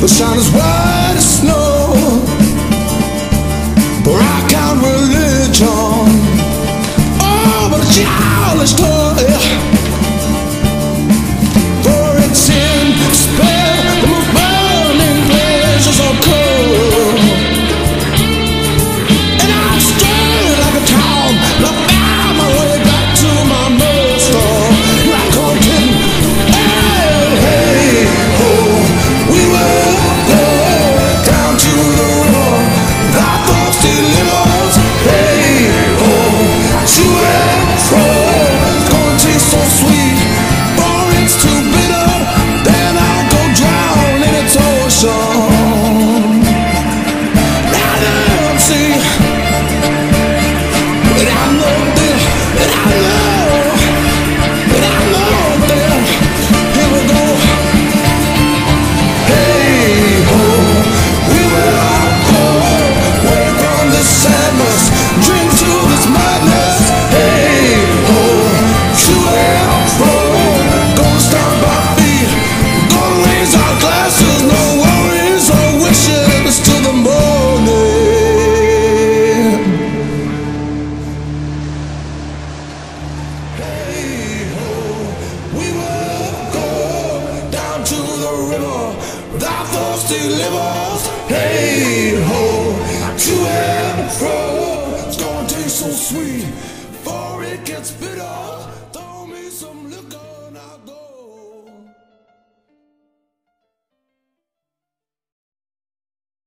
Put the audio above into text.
The sun is white as snow. thy force delivers. Hey ho, to and fro, it's gonna taste so sweet.